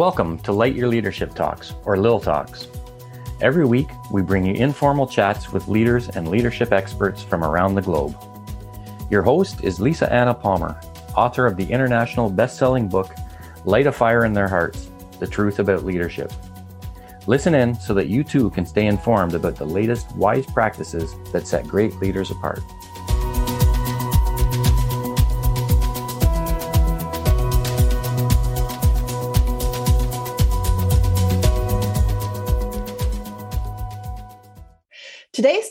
Welcome to Light Your Leadership Talks, or Lil Talks. Every week, we bring you informal chats with leaders and leadership experts from around the globe. Your host is Lisa Anna Palmer, author of the international best selling book, Light a Fire in Their Hearts The Truth About Leadership. Listen in so that you too can stay informed about the latest wise practices that set great leaders apart.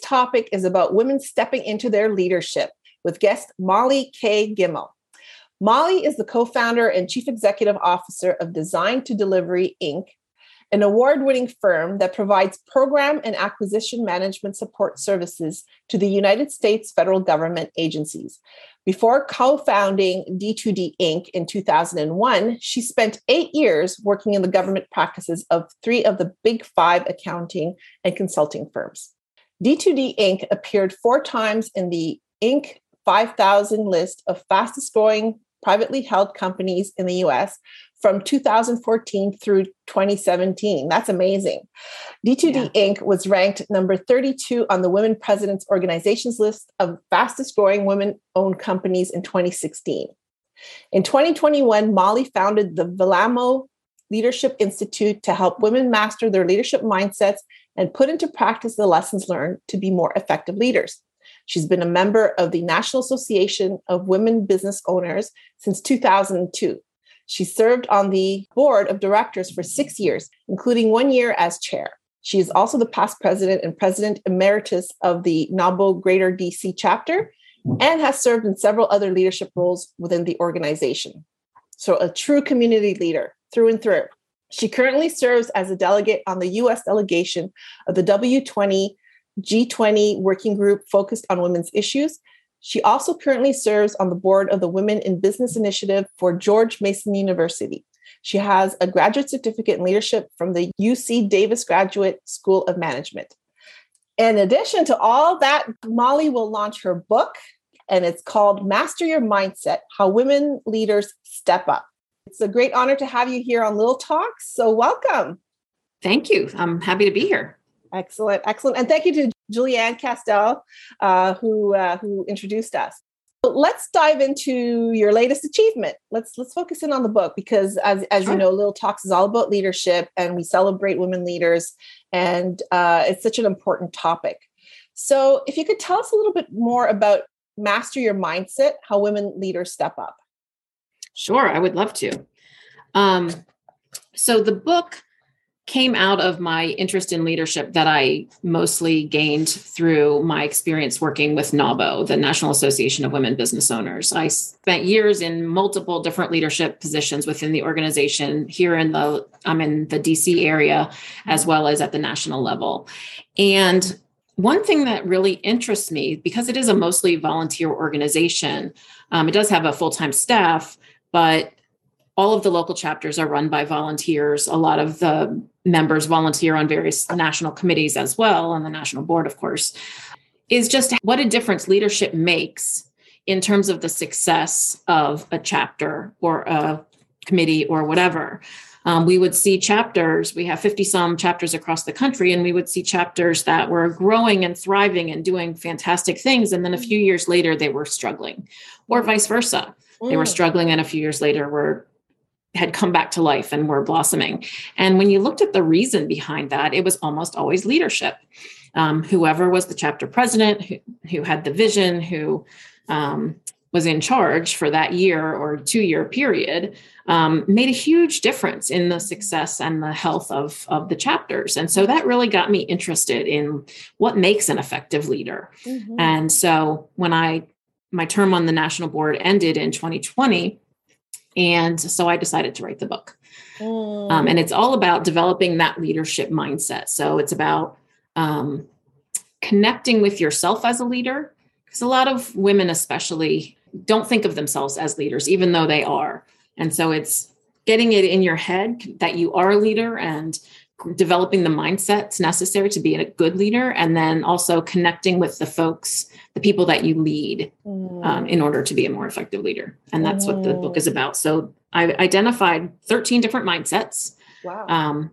Topic is about women stepping into their leadership with guest Molly K. Gimmel. Molly is the co founder and chief executive officer of Design to Delivery Inc., an award winning firm that provides program and acquisition management support services to the United States federal government agencies. Before co founding D2D Inc. in 2001, she spent eight years working in the government practices of three of the big five accounting and consulting firms. D2D Inc. appeared four times in the Inc. 5000 list of fastest growing privately held companies in the US from 2014 through 2017. That's amazing. D2D yeah. Inc. was ranked number 32 on the Women Presidents Organizations list of fastest growing women owned companies in 2016. In 2021, Molly founded the Vilamo Leadership Institute to help women master their leadership mindsets and put into practice the lessons learned to be more effective leaders. She's been a member of the National Association of Women Business Owners since 2002. She served on the board of directors for six years, including one year as chair. She is also the past president and president emeritus of the NAWBO Greater DC chapter and has served in several other leadership roles within the organization. So, a true community leader through and through. She currently serves as a delegate on the US delegation of the W20 G20 working group focused on women's issues. She also currently serves on the board of the Women in Business Initiative for George Mason University. She has a graduate certificate in leadership from the UC Davis Graduate School of Management. In addition to all that, Molly will launch her book, and it's called Master Your Mindset How Women Leaders Step Up. It's a great honor to have you here on Little Talks. So, welcome. Thank you. I'm happy to be here. Excellent, excellent, and thank you to Julianne Castell, uh, who uh, who introduced us. So let's dive into your latest achievement. Let's let's focus in on the book because, as as you know, Little Talks is all about leadership, and we celebrate women leaders, and uh, it's such an important topic. So, if you could tell us a little bit more about master your mindset, how women leaders step up. Sure, I would love to. Um, so the book came out of my interest in leadership that I mostly gained through my experience working with NAWBO, the National Association of Women Business Owners. I spent years in multiple different leadership positions within the organization here in the I'm in the DC area as well as at the national level. And one thing that really interests me because it is a mostly volunteer organization, um, it does have a full-time staff, but all of the local chapters are run by volunteers. A lot of the members volunteer on various national committees as well, on the national board, of course, is just what a difference leadership makes in terms of the success of a chapter or a committee or whatever. Um, we would see chapters, we have 50 some chapters across the country, and we would see chapters that were growing and thriving and doing fantastic things. And then a few years later, they were struggling, or vice versa. They were mm. struggling, and a few years later were had come back to life and were blossoming. And when you looked at the reason behind that, it was almost always leadership. Um, whoever was the chapter president, who, who had the vision, who um, was in charge for that year or two year period, um, made a huge difference in the success and the health of, of the chapters. And so that really got me interested in what makes an effective leader. Mm-hmm. And so when I my term on the national board ended in 2020. And so I decided to write the book. Mm. Um, and it's all about developing that leadership mindset. So it's about um, connecting with yourself as a leader, because a lot of women, especially, don't think of themselves as leaders, even though they are. And so it's getting it in your head that you are a leader and developing the mindsets necessary to be a good leader and then also connecting with the folks the people that you lead mm. um, in order to be a more effective leader and that's mm. what the book is mm. about so i identified 13 different mindsets Wow. Um,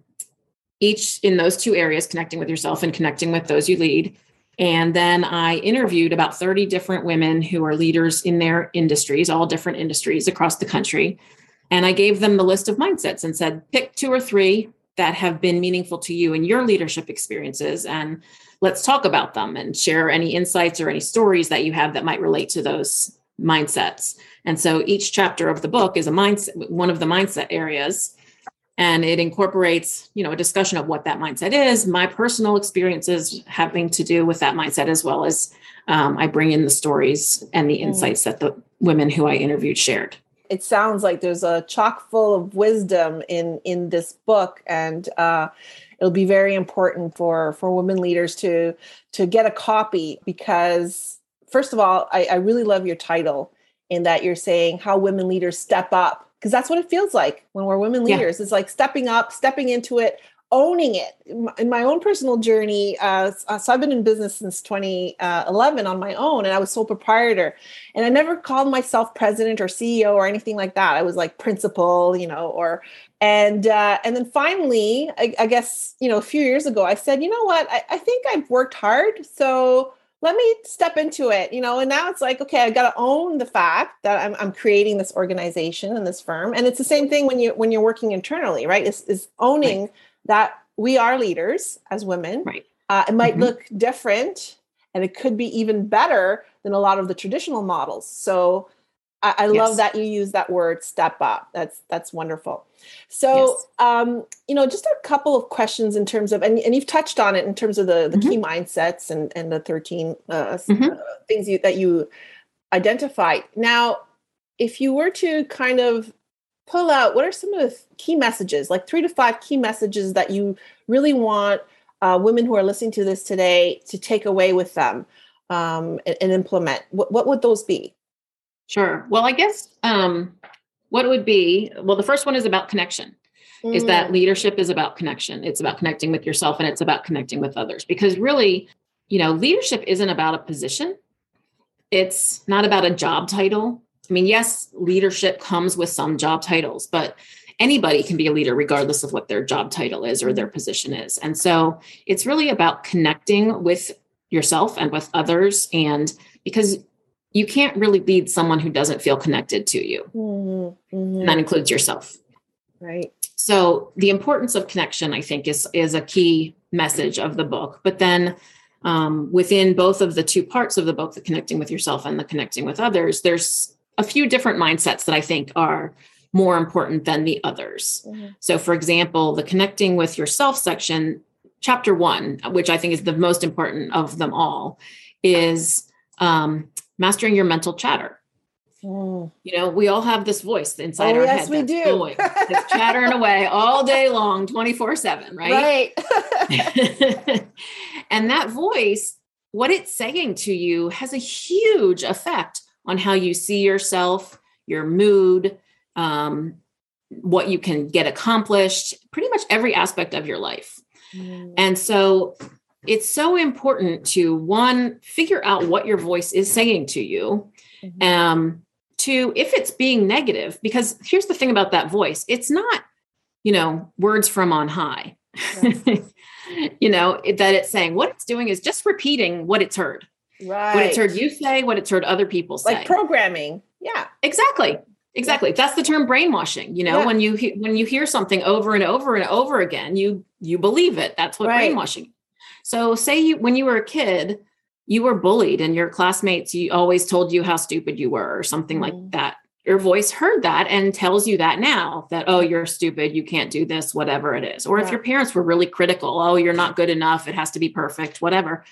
each in those two areas, connecting with yourself and connecting with those you lead. And then I interviewed about 30 different women who are leaders in their industries, all different industries across the country. And I gave them the list of mindsets and said, pick two or three that have been meaningful to you in your leadership experiences. And let's talk about them and share any insights or any stories that you have that might relate to those mindsets. And so each chapter of the book is a mindset, one of the mindset areas and it incorporates you know a discussion of what that mindset is my personal experiences having to do with that mindset as well as um, i bring in the stories and the mm. insights that the women who i interviewed shared it sounds like there's a chock full of wisdom in in this book and uh, it'll be very important for for women leaders to to get a copy because first of all I, I really love your title in that you're saying how women leaders step up because that's what it feels like when we're women leaders. Yeah. It's like stepping up, stepping into it, owning it. In my own personal journey, uh, uh so I've been in business since 2011 on my own, and I was sole proprietor. And I never called myself president or CEO or anything like that. I was like principal, you know, or and uh, and then finally, I, I, guess you know, a few years ago, I said, you know what, I, I think I've worked hard, so let me step into it you know and now it's like okay i got to own the fact that I'm, I'm creating this organization and this firm and it's the same thing when you when you're working internally right is, is owning right. That we are leaders as women right uh, it might mm-hmm. look different and it could be even better than a lot of the traditional models so I, I yes. love that you use that word step up. That's that's wonderful. So yes. um, you know, just a couple of questions in terms of and, and you've touched on it in terms of the, the mm-hmm. key mindsets and, and the 13 uh, mm-hmm. uh, things you, that you identified. Now, if you were to kind of pull out what are some of the key messages, like three to five key messages that you really want uh, women who are listening to this today to take away with them um, and, and implement, what, what would those be? Sure. Well, I guess um, what would be well, the first one is about connection. Mm. Is that mm. leadership is about connection. It's about connecting with yourself and it's about connecting with others. Because really, you know, leadership isn't about a position. It's not about a job title. I mean, yes, leadership comes with some job titles, but anybody can be a leader regardless of what their job title is or their position is. And so it's really about connecting with yourself and with others. And because you can't really lead someone who doesn't feel connected to you. Mm-hmm. Mm-hmm. And that includes yourself. Right. So the importance of connection, I think, is is a key message of the book. But then um, within both of the two parts of the book, the connecting with yourself and the connecting with others, there's a few different mindsets that I think are more important than the others. Mm-hmm. So, for example, the connecting with yourself section, chapter one, which I think is the most important of them all, is um, mastering your mental chatter. Mm. You know, we all have this voice inside oh, our yes, head. we do. Going, it's chattering away all day long, 24 7, right? Right. and that voice, what it's saying to you has a huge effect on how you see yourself, your mood, um, what you can get accomplished, pretty much every aspect of your life. Mm. And so it's so important to one figure out what your voice is saying to you mm-hmm. um to if it's being negative because here's the thing about that voice it's not you know words from on high yes. you know that it's saying what it's doing is just repeating what it's heard right what it's heard you say what it's heard other people say like programming yeah exactly exactly that's the term brainwashing you know yeah. when you when you hear something over and over and over again you you believe it that's what right. brainwashing so, say you, when you were a kid, you were bullied and your classmates you always told you how stupid you were or something mm-hmm. like that. Your voice heard that and tells you that now that, oh, you're stupid, you can't do this, whatever it is. Or yeah. if your parents were really critical, oh, you're not good enough, it has to be perfect, whatever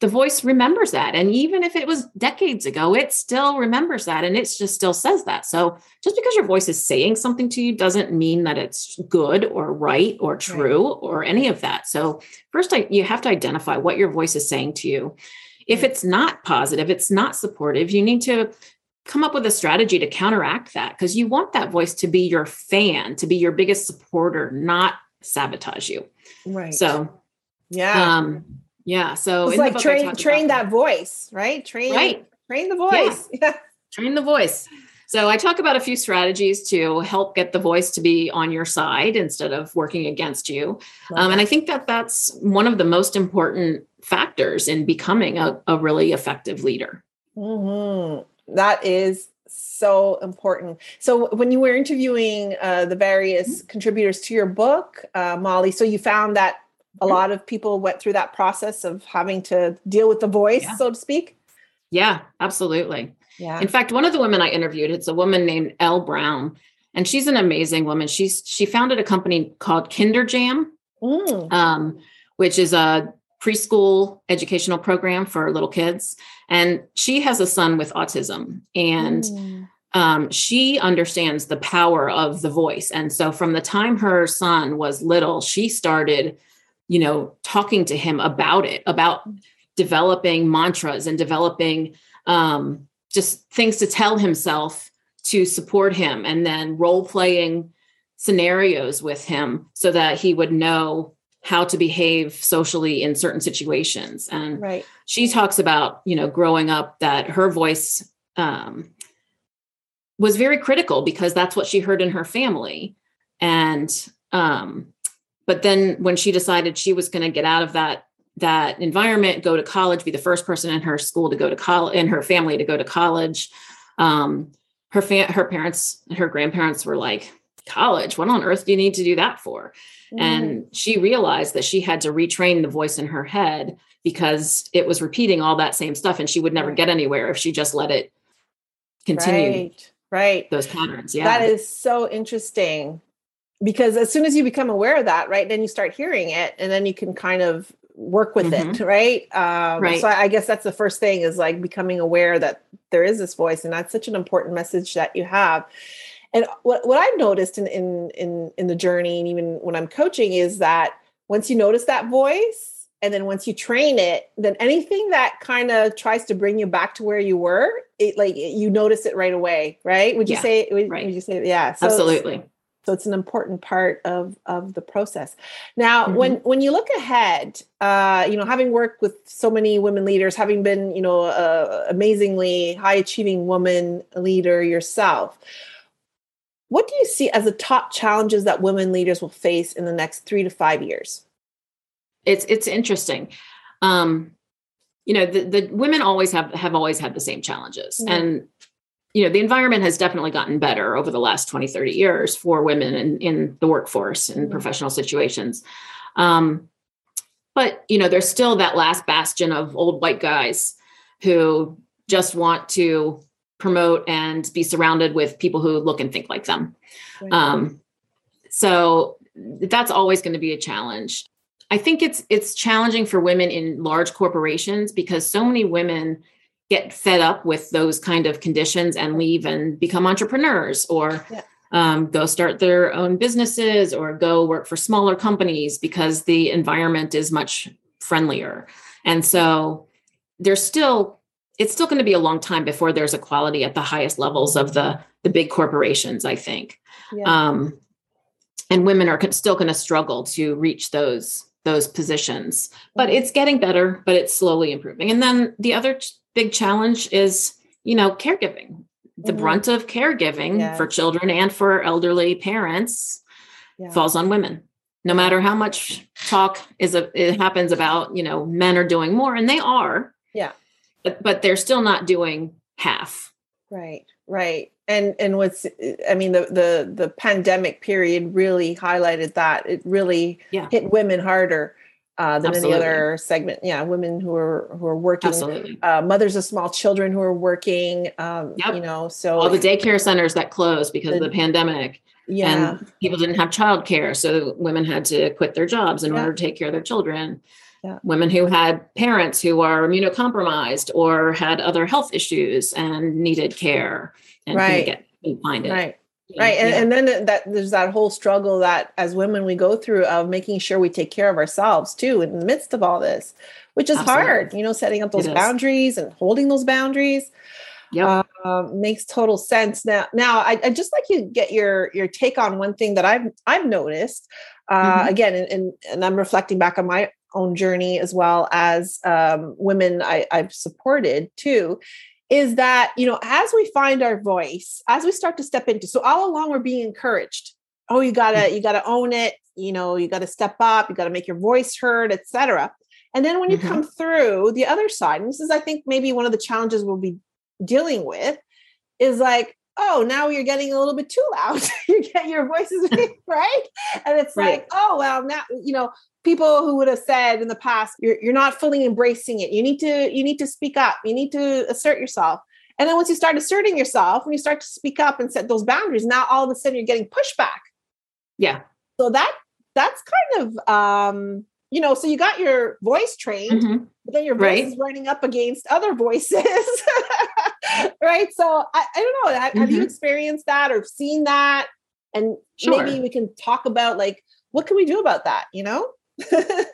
the voice remembers that. And even if it was decades ago, it still remembers that and it just still says that. So just because your voice is saying something to you doesn't mean that it's good or right or true right. or any of that. So first I, you have to identify what your voice is saying to you. If it's not positive, it's not supportive, you need to come up with a strategy to counteract that because you want that voice to be your fan, to be your biggest supporter, not sabotage you. Right. So yeah. Um, yeah. So it's like train train that voice, right? Train right. train the voice. Yeah. Train the voice. So I talk about a few strategies to help get the voice to be on your side instead of working against you. Um, and I think that that's one of the most important factors in becoming a, a really effective leader. Mm-hmm. That is so important. So when you were interviewing uh, the various mm-hmm. contributors to your book, uh, Molly, so you found that a lot of people went through that process of having to deal with the voice, yeah. so to speak. Yeah, absolutely. Yeah. In fact, one of the women I interviewed, it's a woman named Elle Brown, and she's an amazing woman. She's she founded a company called Kinderjam, mm. um, which is a preschool educational program for little kids. And she has a son with autism, and mm. um, she understands the power of the voice. And so, from the time her son was little, she started, you know, talking to him about it, about developing mantras and developing um, just things to tell himself to support him and then role playing scenarios with him so that he would know how to behave socially in certain situations and right. she talks about you know growing up that her voice um, was very critical because that's what she heard in her family and um, but then when she decided she was going to get out of that that environment, go to college, be the first person in her school to go to college, in her family to go to college. Um, her fa- her parents, her grandparents were like, "College? What on earth do you need to do that for?" Mm. And she realized that she had to retrain the voice in her head because it was repeating all that same stuff, and she would never get anywhere if she just let it continue. Right. Right. Those patterns. Yeah. That is so interesting because as soon as you become aware of that, right, then you start hearing it and then you can kind of work with mm-hmm. it right? Um, right. So I, guess that's the first thing is like becoming aware that there is this voice and that's such an important message that you have. And what, what i've noticed in, in in in the journey and even when i'm coaching is that once you notice that voice and then once you train it then anything that kind of tries to bring you back to where you were it like you notice it right away right? Would you yeah, say would, right. would you say yeah so absolutely so it's an important part of, of the process. Now, mm-hmm. when when you look ahead, uh, you know, having worked with so many women leaders, having been, you know, a amazingly high achieving woman leader yourself, what do you see as the top challenges that women leaders will face in the next three to five years? It's it's interesting. Um, you know, the, the women always have have always had the same challenges, mm-hmm. and you know the environment has definitely gotten better over the last 20 30 years for women in, in the workforce and mm-hmm. professional situations um, but you know there's still that last bastion of old white guys who just want to promote and be surrounded with people who look and think like them right. um, so that's always going to be a challenge i think it's it's challenging for women in large corporations because so many women get fed up with those kind of conditions and leave and become entrepreneurs or yeah. um, go start their own businesses or go work for smaller companies because the environment is much friendlier. And so there's still it's still going to be a long time before there's equality at the highest levels of the the big corporations i think yeah. um, and women are still going to struggle to reach those those positions but it's getting better but it's slowly improving and then the other big challenge is, you know, caregiving. The mm-hmm. brunt of caregiving yes. for children and for elderly parents yeah. falls on women. No matter how much talk is a, it happens about, you know, men are doing more, and they are. Yeah. But, but they're still not doing half. Right. Right. And and what's I mean the the the pandemic period really highlighted that. It really yeah. hit women harder uh, than Absolutely. any other segment. Yeah, women who are who are working, Absolutely. Uh, mothers of small children who are working. Um, yep. You know, so all the daycare centers that closed because the, of the pandemic. Yeah, and people didn't have childcare, so women had to quit their jobs in yeah. order to take care of their children. Yeah. Women who had parents who are immunocompromised or had other health issues and needed care and right. couldn't get find it. Right right and, yeah. and then that there's that whole struggle that as women we go through of making sure we take care of ourselves too in the midst of all this which is Absolutely. hard you know setting up those boundaries and holding those boundaries yeah uh, makes total sense now now I, I just like you get your your take on one thing that i've i've noticed uh, mm-hmm. again and, and, and i'm reflecting back on my own journey as well as um, women I, i've supported too is that, you know, as we find our voice, as we start to step into, so all along we're being encouraged. Oh, you gotta, mm. you gotta own it, you know, you gotta step up, you gotta make your voice heard, etc. And then when you mm-hmm. come through the other side, and this is, I think, maybe one of the challenges we'll be dealing with, is like, oh, now you're getting a little bit too loud. you get your voices right, and it's right. like, oh, well, now you know people who would have said in the past, you're you're not fully embracing it. You need to you need to speak up. You need to assert yourself. And then once you start asserting yourself, when you start to speak up and set those boundaries, now all of a sudden you're getting pushback. Yeah. So that that's kind of um you know, so you got your voice trained, mm-hmm. but then your voice right. is running up against other voices. right. So I, I don't know. Have, mm-hmm. have, you experienced that or seen that? And sure. maybe we can talk about like, what can we do about that? You know?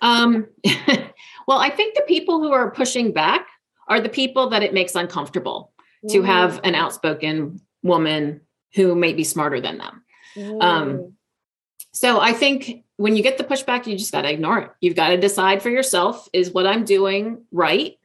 Um, well, I think the people who are pushing back are the people that it makes uncomfortable mm. to have an outspoken woman who may be smarter than them. Um, mm. Um, so I think when you get the pushback, you just got to ignore it. You've got to decide for yourself is what I'm doing right?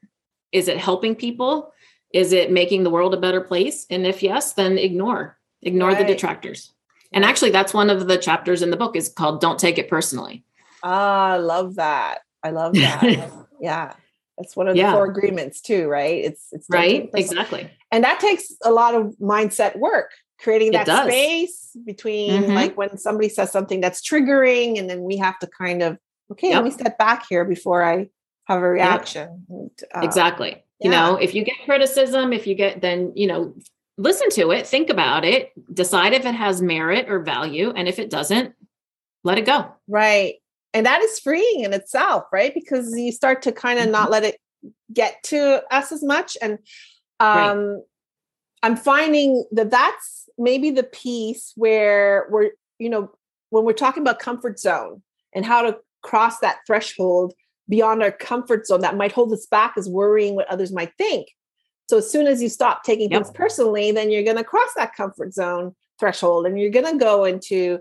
Is it helping people? Is it making the world a better place? And if yes, then ignore, ignore right. the detractors. And actually, that's one of the chapters in the book is called Don't Take It Personally. Ah, I love that. I love that. yeah. That's one of the yeah. four agreements too, right? It's it's right, exactly. And that takes a lot of mindset work creating that space between mm-hmm. like when somebody says something that's triggering and then we have to kind of okay yep. let me step back here before i have a reaction yep. uh, exactly yeah. you know if you get criticism if you get then you know listen to it think about it decide if it has merit or value and if it doesn't let it go right and that is freeing in itself right because you start to kind of mm-hmm. not let it get to us as much and um right. i'm finding that that's maybe the piece where we're, you know, when we're talking about comfort zone and how to cross that threshold beyond our comfort zone that might hold us back is worrying what others might think. So as soon as you stop taking yep. things personally, then you're going to cross that comfort zone threshold and you're going to go into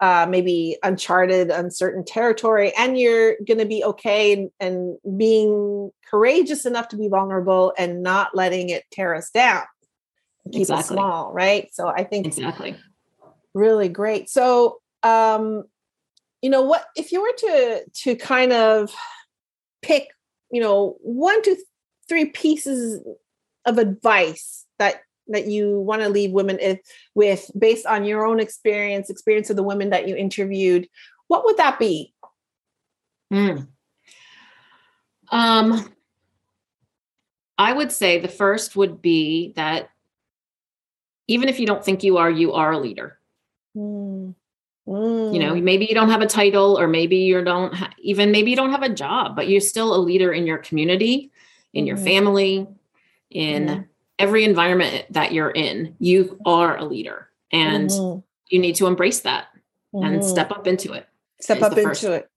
uh, maybe uncharted, uncertain territory, and you're going to be okay and, and being courageous enough to be vulnerable and not letting it tear us down keep exactly. it small, right? So I think exactly really great. So um, you know what if you were to to kind of pick, you know, one to three pieces of advice that that you want to leave women with based on your own experience, experience of the women that you interviewed, what would that be? Mm. Um, I would say the first would be that even if you don't think you are, you are a leader. Mm. Mm. You know, mm. maybe you don't have a title, or maybe you don't ha- even maybe you don't have a job, but you're still a leader in your community, in your mm-hmm. family, in. Every environment that you're in. You are a leader, and mm-hmm. you need to embrace that and mm-hmm. step up into it. Step up into it,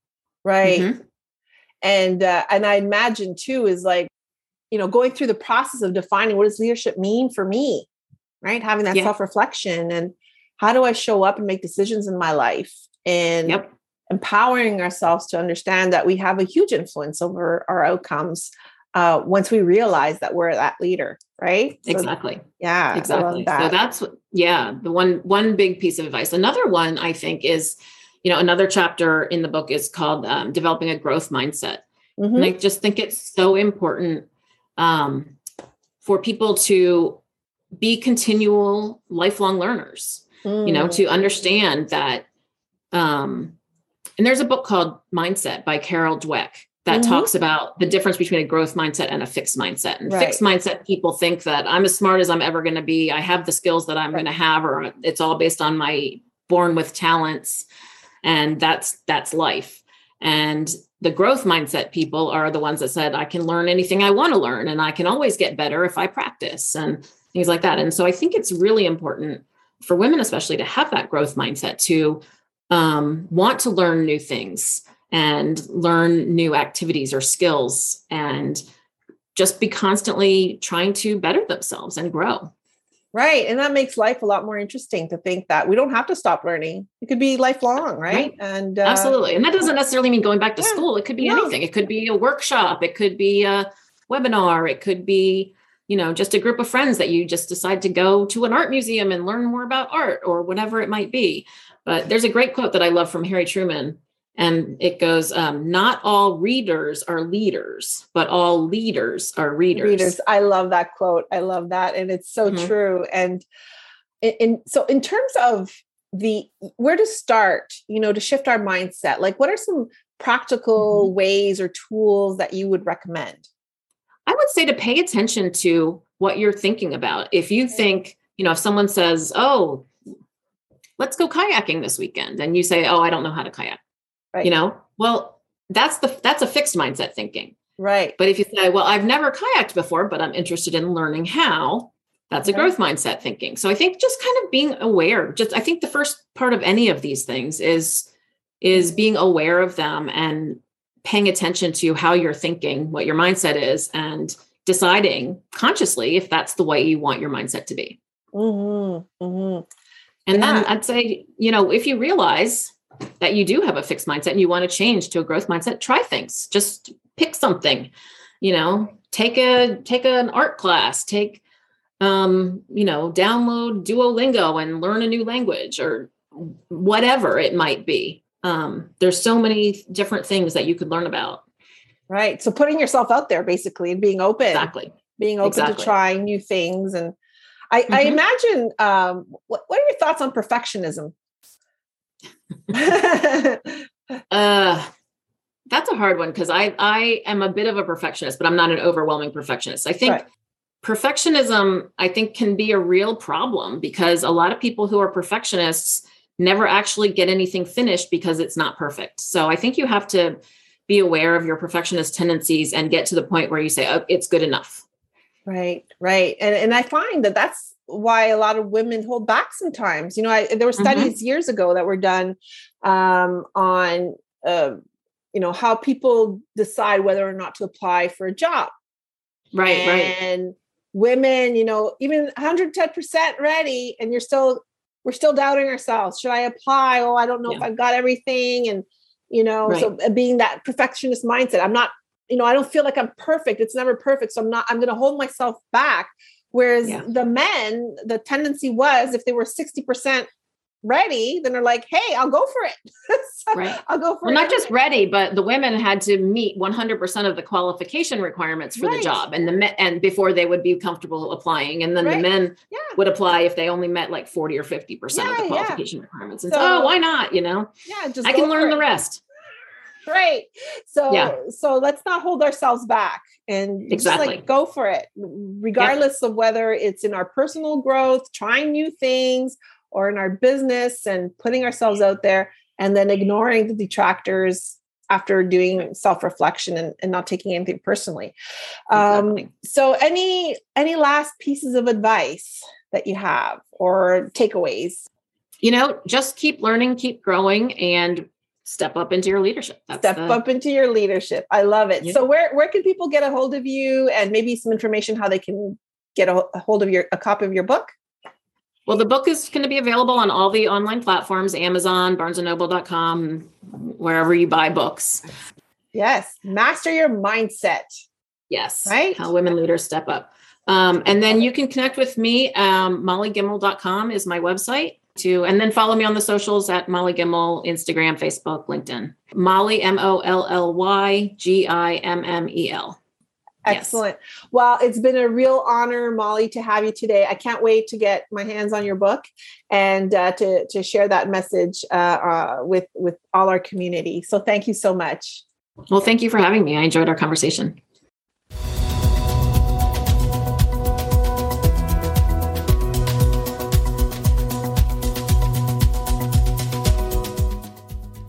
right? Mm-hmm. And uh, and I imagine too is like, you know, going through the process of defining what does leadership mean for me right? Having that yeah. self reflection and how do I show up and make decisions in my life and yep. empowering ourselves to understand that we have a huge influence over our outcomes uh, once we realize that we're that leader, right? So, exactly. Yeah. Exactly. That. So that's yeah, the one one big piece of advice. Another one I think is, you know, another chapter in the book is called um, developing a growth mindset. Mm-hmm. And I just think it's so important um, for people to be continual lifelong learners mm. you know to mm. understand that um and there's a book called mindset by carol dweck that mm-hmm. talks about the difference between a growth mindset and a fixed mindset and right. fixed mindset people think that i'm as smart as i'm ever going to be i have the skills that i'm right. going to have or it's all based on my born with talents and that's that's life and the growth mindset people are the ones that said i can learn anything i want to learn and i can always get better if i practice and things like that. And so I think it's really important for women, especially, to have that growth mindset to um, want to learn new things and learn new activities or skills and just be constantly trying to better themselves and grow. Right. And that makes life a lot more interesting to think that we don't have to stop learning. It could be lifelong, right? right. And uh, absolutely. And that doesn't necessarily mean going back to yeah, school. It could be no. anything. It could be a workshop, it could be a webinar, it could be you know, just a group of friends that you just decide to go to an art museum and learn more about art or whatever it might be. But there's a great quote that I love from Harry Truman. And it goes, um, not all readers are leaders, but all leaders are readers. Readers. I love that quote. I love that. And it's so mm-hmm. true. And in, so in terms of the where to start, you know, to shift our mindset, like what are some practical mm-hmm. ways or tools that you would recommend? I would say to pay attention to what you're thinking about. If you think, you know, if someone says, "Oh, let's go kayaking this weekend," and you say, "Oh, I don't know how to kayak," right. you know, well, that's the that's a fixed mindset thinking, right? But if you say, "Well, I've never kayaked before, but I'm interested in learning how," that's a growth mindset thinking. So I think just kind of being aware. Just I think the first part of any of these things is is being aware of them and paying attention to how you're thinking, what your mindset is, and deciding consciously if that's the way you want your mindset to be. Mm-hmm, mm-hmm. And yeah. then I'd say, you know, if you realize that you do have a fixed mindset and you want to change to a growth mindset, try things. Just pick something, you know, take a take an art class, take um, you know, download Duolingo and learn a new language or whatever it might be. Um, there's so many different things that you could learn about. Right. So putting yourself out there basically and being open. Exactly. Being open exactly. to trying new things. And i, mm-hmm. I imagine um, what, what are your thoughts on perfectionism uh that's a hard one because i i am a bit of a perfectionist but i'm not an overwhelming perfectionist i think right. perfectionism i think can be a real problem because a lot of people who are perfectionists never actually get anything finished because it's not perfect. So I think you have to be aware of your perfectionist tendencies and get to the point where you say, oh, it's good enough. Right, right. And, and I find that that's why a lot of women hold back sometimes. You know, I, there were mm-hmm. studies mm-hmm. years ago that were done um, on, uh, you know, how people decide whether or not to apply for a job. Right, and right. And women, you know, even 110% ready, and you're still we're still doubting ourselves. Should I apply? Oh, I don't know yeah. if I've got everything. And, you know, right. so uh, being that perfectionist mindset, I'm not, you know, I don't feel like I'm perfect. It's never perfect. So I'm not, I'm going to hold myself back. Whereas yeah. the men, the tendency was if they were 60% ready, then they're like, hey, I'll go for it. so right. I'll go for well, it. Not just ready, but the women had to meet 100% of the qualification requirements for right. the job. And the men, and before they would be comfortable applying. And then right. the men yeah. would apply if they only met like 40 or 50% yeah, of the qualification requirements. And so, so, oh, why not? You know, yeah, just I can learn the rest. Right. So, yeah. so let's not hold ourselves back and exactly like go for it, regardless of whether it's in our personal growth, trying new things, or in our business and putting ourselves out there and then ignoring the detractors after doing self-reflection and, and not taking anything personally um, exactly. so any any last pieces of advice that you have or takeaways you know just keep learning keep growing and step up into your leadership That's step the, up into your leadership i love it yeah. so where where can people get a hold of you and maybe some information how they can get a, a hold of your a copy of your book well, the book is going to be available on all the online platforms, Amazon, barnesandnoble.com, wherever you buy books. Yes. Master your mindset. Yes. Right. How women leaders step up. Um, and then you can connect with me. Um, mollygimmel.com is my website too. And then follow me on the socials at Molly Gimmel, Instagram, Facebook, LinkedIn. Molly, M O L L Y G I M M E L. Excellent. Yes. Well, it's been a real honor, Molly, to have you today. I can't wait to get my hands on your book and uh, to to share that message uh, uh, with with all our community. So, thank you so much. Well, thank you for having me. I enjoyed our conversation.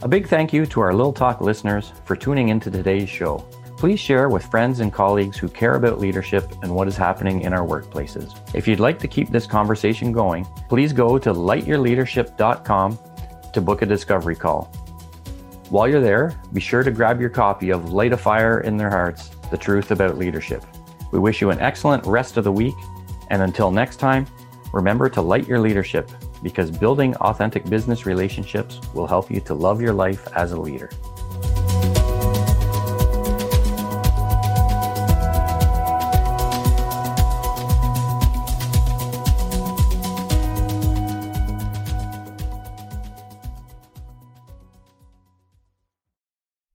A big thank you to our Lil Talk listeners for tuning into today's show. Please share with friends and colleagues who care about leadership and what is happening in our workplaces. If you'd like to keep this conversation going, please go to lightyourleadership.com to book a discovery call. While you're there, be sure to grab your copy of Light a Fire in Their Hearts The Truth About Leadership. We wish you an excellent rest of the week, and until next time, remember to light your leadership because building authentic business relationships will help you to love your life as a leader.